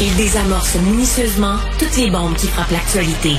Il désamorce minutieusement toutes les bombes qui frappent l'actualité.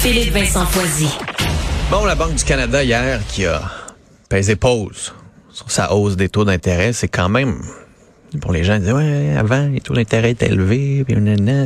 Philippe Vincent Foisy. Bon, la Banque du Canada hier qui a pesé pause sur sa hausse des taux d'intérêt, c'est quand même pour les gens ils disent ouais avant les taux d'intérêt étaient élevés puis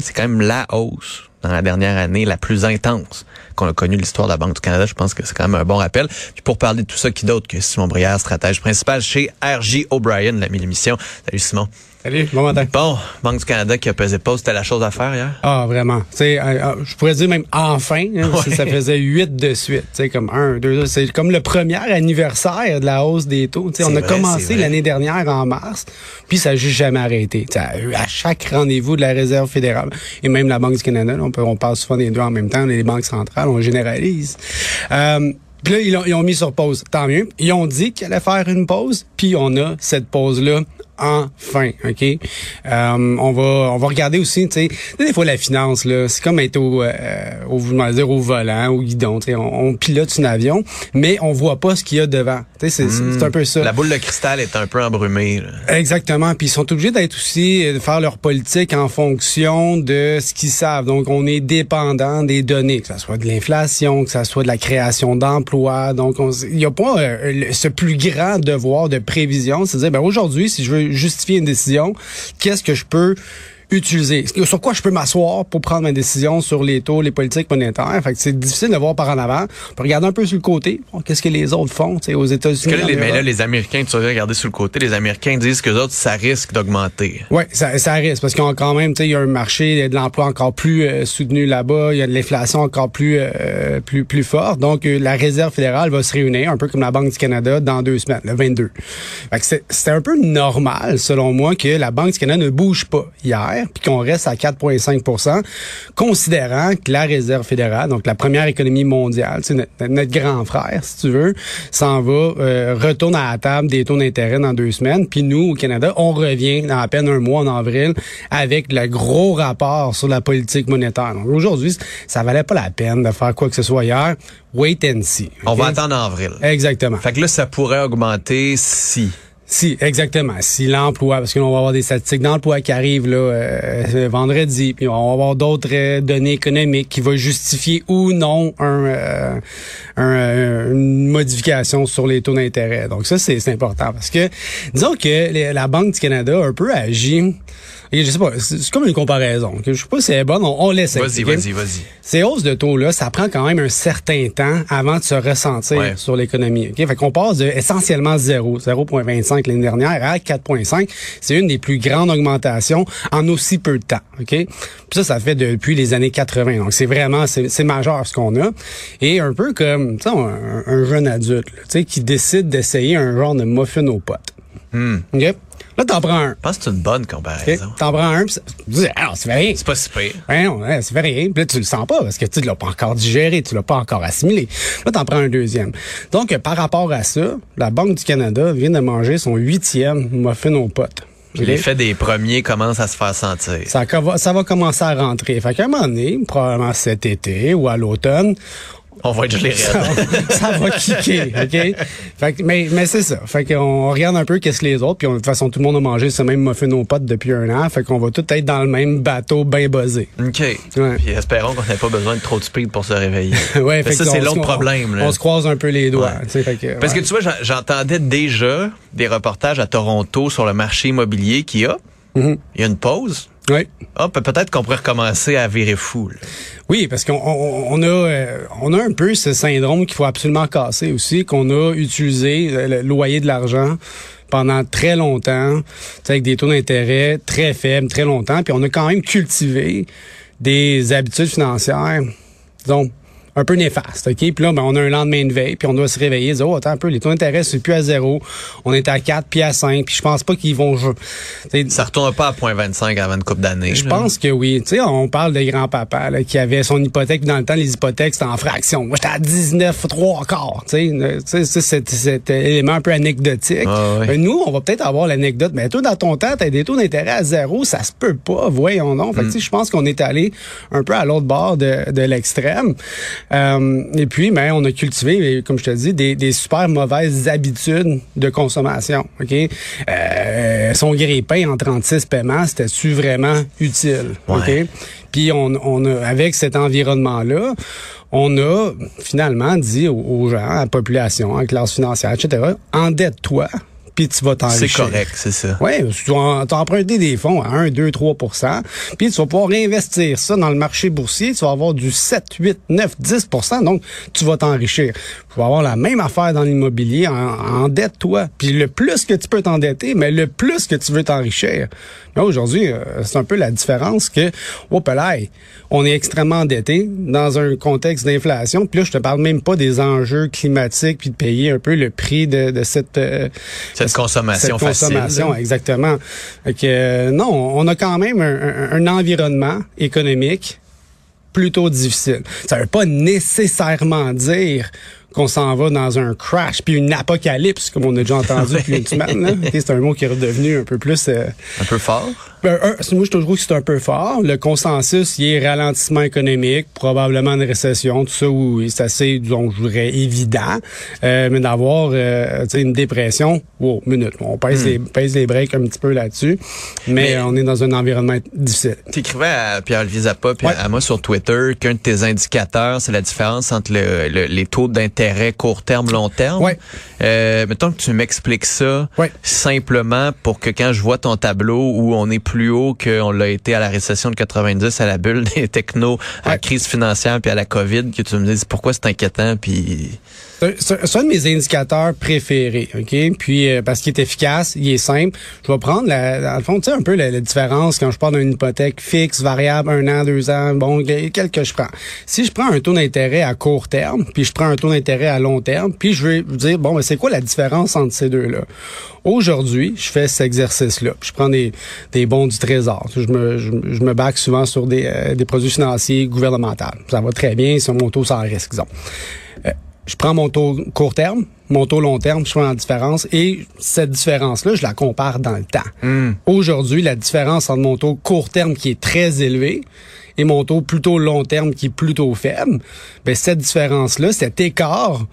c'est quand même la hausse dans la dernière année la plus intense qu'on a connue de l'histoire de la Banque du Canada. Je pense que c'est quand même un bon rappel. Puis pour parler de tout ça, qui d'autre que Simon Brière, stratège principal chez RJ O'Brien, l'ami l'émission. Salut Simon. Salut, bon matin. Bon, Banque du Canada qui a pesé pas, c'était la chose à faire hier? Ah, vraiment. C'est, euh, euh, je pourrais dire même enfin, hein, ça faisait huit de suite. C'est comme un, deux, c'est comme le premier anniversaire de la hausse des taux. on a commencé l'année dernière en mars, puis ça n'a juste jamais arrêté. à chaque rendez-vous de la Réserve fédérale et même la Banque du Canada, on, peut, on parle souvent des deux en même temps, les banques centrales, on généralise. Euh, puis là, ils ont, ils ont, mis sur pause. Tant mieux. Ils ont dit qu'ils allaient faire une pause, puis on a cette pause-là enfin, OK? Euh, on va on va regarder aussi, tu sais, des fois la finance, là, c'est comme être au, euh, au, dire, au volant, au guidon, tu sais, on, pilote un avion, mais on voit pas ce qu'il y a devant. Tu sais, c'est hmm. un peu ça. La boule de cristal est un peu embrumée. Exactement, puis ils sont obligés d'être aussi, de faire leur politique en fonction de ce qu'ils savent. Donc, on est dépendant des données, que ce soit de l'inflation, que ce soit de la création d'emplois. Donc, il n'y a pas euh, ce plus grand devoir de prévision, c'est-à-dire, ben aujourd'hui, si je veux justifier une décision, qu'est-ce que je peux utiliser. Sur quoi je peux m'asseoir pour prendre ma décision sur les taux, les politiques monétaires? Fait que c'est difficile de voir par en avant. On peut regarder un peu sur le côté. Qu'est-ce que les autres font, aux États-Unis. Les, mais là, les Américains, tu vas regarder sur le côté, les Américains disent que les autres, ça risque d'augmenter. Oui, ça, ça risque parce qu'on quand même, tu sais, il y a un marché de l'emploi encore plus euh, soutenu là-bas. Il y a de l'inflation encore plus, euh, plus, plus forte. Donc, euh, la Réserve fédérale va se réunir, un peu comme la Banque du Canada, dans deux semaines, le 22. Fait que c'est un peu normal, selon moi, que la Banque du Canada ne bouge pas hier puis qu'on reste à 4,5% considérant que la Réserve fédérale, donc la première économie mondiale, notre, notre, grand frère, si tu veux, s'en va, euh, retourne à la table des taux d'intérêt dans deux semaines, puis nous, au Canada, on revient dans à peine un mois en avril avec le gros rapport sur la politique monétaire. Donc aujourd'hui, ça valait pas la peine de faire quoi que ce soit hier. Wait and see. On va attendre en avril. Exactement. Fait que là, ça pourrait augmenter si si, exactement. Si l'emploi, parce qu'on va avoir des statistiques d'emploi qui arrivent là euh, vendredi, puis on va avoir d'autres euh, données économiques qui vont justifier ou non un, euh, un, une modification sur les taux d'intérêt. Donc ça, c'est important parce que disons que la Banque du Canada a un peu agi je sais pas, c'est comme une comparaison. Je sais pas si c'est bonne, on, on laisse. Vas-y, vas-y, vas-y. Ces hausses de taux-là, ça prend quand même un certain temps avant de se ressentir sur l'économie. Okay? Fait qu'on passe de essentiellement 0, 0,25 l'année dernière à 4,5. C'est une des plus grandes augmentations en aussi peu de temps. Ça, ça fait depuis les années 80. Donc c'est vraiment, c'est majeur ce qu'on a. Et un peu comme un, un jeune adulte qui décide d'essayer un genre de muffin aux potes. Hmm. OK? Là, t'en prends un. Je pense que c'est une bonne comparaison. T'en prends un, pis tu alors, c'est rien. C'est pas si pire. Ouais, non, c'est fait rien. Puis là, tu le sens pas parce que tu l'as pas encore digéré, tu l'as pas encore assimilé. Là, t'en prends un deuxième. Donc, par rapport à ça, la Banque du Canada vient de manger son huitième muffin aux potes. L'effet des premiers commence à se faire sentir. Ça, ça va commencer à rentrer. Fait qu'à un moment donné, probablement cet été ou à l'automne, on va être gelé ça, ça va kicker, OK? Fait que, mais mais c'est ça. Fait qu'on regarde un peu qu'est-ce que les autres, puis de toute façon, tout le monde a mangé ce même muffin aux potes depuis un an. Fait qu'on va tout être dans le même bateau bien buzzé. OK. Puis espérons qu'on n'ait pas besoin de trop de speed pour se réveiller. ouais, fait ça, c'est l'autre problème. On, se croise un peu les doigts. Parce que tu vois, j'entendais déjà des reportages à Toronto sur le marché immobilier qui a. Mm-hmm. Il y a une pause. Oui. Ah, peut-être qu'on pourrait recommencer à virer fou. Oui, parce qu'on on, a euh, on a un peu ce syndrome qu'il faut absolument casser aussi, qu'on a utilisé le loyer de l'argent pendant très longtemps, avec des taux d'intérêt très faibles, très longtemps, puis on a quand même cultivé des habitudes financières, disons, un peu néfaste, OK? Puis là, ben, on a un lendemain de veille, puis on doit se réveiller, dire, oh, attends un peu, les taux d'intérêt, c'est plus à zéro. On est à 4, puis à 5, puis je pense pas qu'ils vont jouer. Ça retourne pas à 0.25 avant une coupe d'années. Je pense que oui. Tu sais, on parle de grand-papa qui avait son hypothèque. Dans le temps, les hypothèques, c'était en fraction. Moi, j'étais à 19, 3 quarts. Tu sais, c'est cet élément un peu anecdotique. Ah. Ben, nous, on va peut-être avoir l'anecdote. Mais toi, dans ton temps, t'as des taux d'intérêt à zéro. Ça se peut pas. Voyons donc. Fait sais, je pense qu'on est allé un peu à l'autre bord de, de l'extrême. Euh, et puis, ben, on a cultivé, comme je te dis, des, des super mauvaises habitudes de consommation. OK? Euh, son grille-pain en 36 paiements, c'était-tu vraiment utile? Ouais. OK? Puis on, on a, avec cet environnement-là, on a finalement dit aux, aux gens, à la population, à la classe financière, etc., endette-toi, puis tu vas C'est t'enrichir. correct, c'est ça. Oui, tu vas t'as emprunté des fonds à 1, 2, 3% puis tu vas pouvoir réinvestir ça dans le marché boursier. Tu vas avoir du 7, 8, 9, 10% donc tu vas t'enrichir. Tu vas avoir la même affaire dans l'immobilier. En, endette-toi. Puis le plus que tu peux t'endetter, mais le plus que tu veux t'enrichir. Mais aujourd'hui, euh, c'est un peu la différence que, oh, pelaille, on est extrêmement endetté dans un contexte d'inflation. Puis là, je te parle même pas des enjeux climatiques puis de payer un peu le prix de, de cette... euh, Cette consommation cette facile. consommation, exactement. Fait que, euh, non, on a quand même un, un- un environnement économique plutôt difficile. Ça veut pas nécessairement dire qu'on s'en va dans un crash puis une apocalypse comme on a déjà entendu depuis une semaine. C'est un mot qui est redevenu un peu plus euh, Un peu fort. Ben, un, moi, je trouve que c'est un peu fort. Le consensus, il est ralentissement économique, probablement une récession, tout ça, où c'est assez, disons, je dirais, évident. Euh, mais d'avoir euh, tu sais, une dépression, wow, minute, on pèse, les, pèse les breaks un petit peu là-dessus. Mais. Mais- on est dans un environnement difficile. T'écrivais à Pierre-Olivier Zappa puis Ouais. à moi sur Twitter qu'un de tes indicateurs, c'est la différence entre le- le- les taux d'intérêt court terme, long terme. Ouais. Euh, mettons que tu m'expliques ça Ouais. simplement pour que quand je vois ton tableau où on est plus haut qu'on l'a été à la récession de 90, à la bulle des technos, à la crise financière puis à la COVID, que tu me dises pourquoi c'est inquiétant puis C'est un de mes indicateurs préférés, OK? Puis, euh, parce qu'il est efficace, il est simple. Je vais prendre, la, dans le fond, tu sais, un peu la, la différence quand je parle d'une hypothèque fixe, variable, un an, deux ans, bon, quel que je prends. Si je prends un taux d'intérêt à court terme, puis je prends un taux d'intérêt à long terme, puis je vais vous dire, bon, ben, c'est quoi la différence entre ces deux-là? Aujourd'hui, je fais cet exercice-là. Je prends des, des bons du trésor. Je me, je, me back souvent sur des, euh, des produits financiers gouvernementaux. Ça va très bien, c'est mon taux sans risque, disons je prends mon taux court terme, mon taux long terme, je prends la différence et cette différence-là, je la compare dans le temps. Aujourd'hui, la différence entre mon taux court terme qui est très élevé et mon taux plutôt long terme qui est plutôt faible, ben cette différence-là, cet écart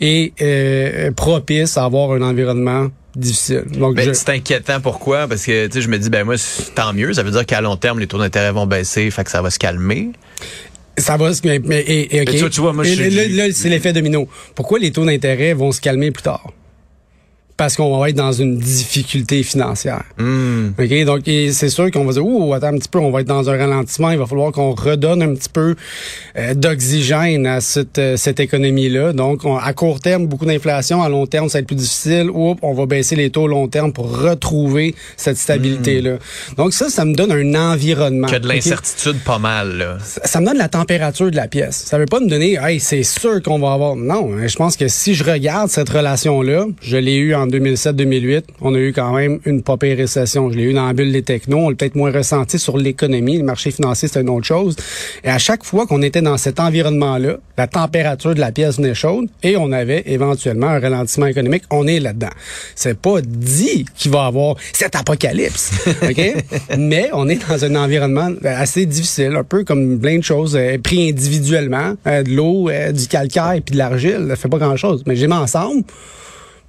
est euh, propice à avoir un environnement difficile. Donc, Ben, je- c'est inquiétant. Pourquoi? Parce que tu sais je me dis ben moi tant mieux. Ça veut dire qu'à long terme les taux d'intérêt vont baisser fait que ça va se calmer Ça va, mais, mais- et, et, ok. Mais tu vois- tu vois, moi, Et je- là, là, c'est l'effet domino. Pourquoi les taux d'intérêt vont se calmer plus tard? Parce qu'on va être dans une difficulté financière. Hmm. OK? Donc, c'est sûr qu'on va dire, ouh, attends un petit peu, on va être dans un ralentissement. Il va falloir qu'on redonne un petit peu euh, d'oxygène à cette, euh, cette économie-là. Donc, on- à court terme, beaucoup d'inflation. À long terme, ça va être plus difficile. Oups, on va baisser les taux long terme pour retrouver cette stabilité-là. Donc, ça, ça me donne un environnement. Hmm. a de l'incertitude pas mal là. ça ça me donne la température de la pièce. Ça veut pas me donner, hey, c'est sûr qu'on va avoir. Non, hein, je pense que si je regarde cette relation-là, je l'ai eu en 2007-2008. On a eu quand même une pas pire récession. Je l'ai eu dans la bulle des technos. On l'a peut-être moins ressenti sur l'économie. Le marché financier, c'est une autre chose. Et à chaque fois qu'on était dans cet environnement-là, la température de la pièce venait chaude et on avait éventuellement un ralentissement économique. On est là-dedans. C'est pas dit qu'il va y avoir cet apocalypse. OK? Mais on est dans un environnement assez difficile, un peu comme plein de choses euh, pris individuellement, euh, de l'eau, euh, du calcaire puis de l'argile, ça fait pas grand-chose. Mais j'ai mis ensemble.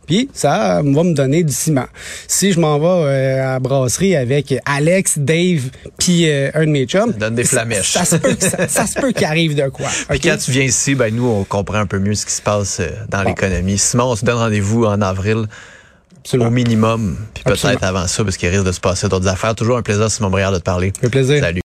Puis ça va me donner du ciment. Si je m'en vais euh, à la brasserie avec Alex, Dave, puis euh, un de mes chums, Ça donne des flamèches. Ça, se peut, ça, ça se peut qu'il arrive de quoi. Puis OK? quand tu viens ici, ben nous, on comprend un peu mieux ce qui se passe euh, dans l'économie. Simon, on se donne rendez-vous en avril Absolument. au minimum, puis peut-être avant ça, parce qu'il risque de se passer d'autres affaires. Toujours un plaisir, Simon Briard, de te parler. Fait plaisir. Salut.